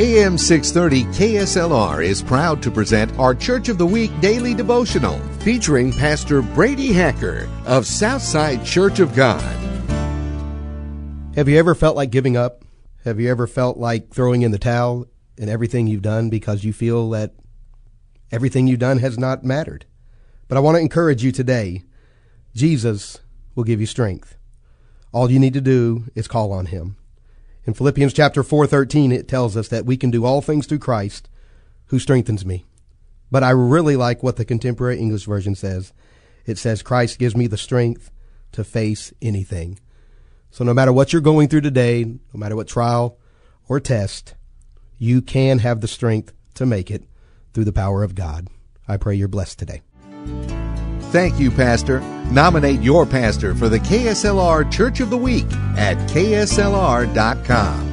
AM 630 KSLR is proud to present our Church of the Week daily devotional featuring Pastor Brady Hacker of Southside Church of God. Have you ever felt like giving up? Have you ever felt like throwing in the towel in everything you've done because you feel that everything you've done has not mattered? But I want to encourage you today. Jesus will give you strength. All you need to do is call on him. In Philippians chapter 4:13 it tells us that we can do all things through Christ who strengthens me. But I really like what the contemporary English version says. It says Christ gives me the strength to face anything. So no matter what you're going through today, no matter what trial or test, you can have the strength to make it through the power of God. I pray you're blessed today. Thank you, Pastor. Nominate your pastor for the KSLR Church of the Week at kslr.com.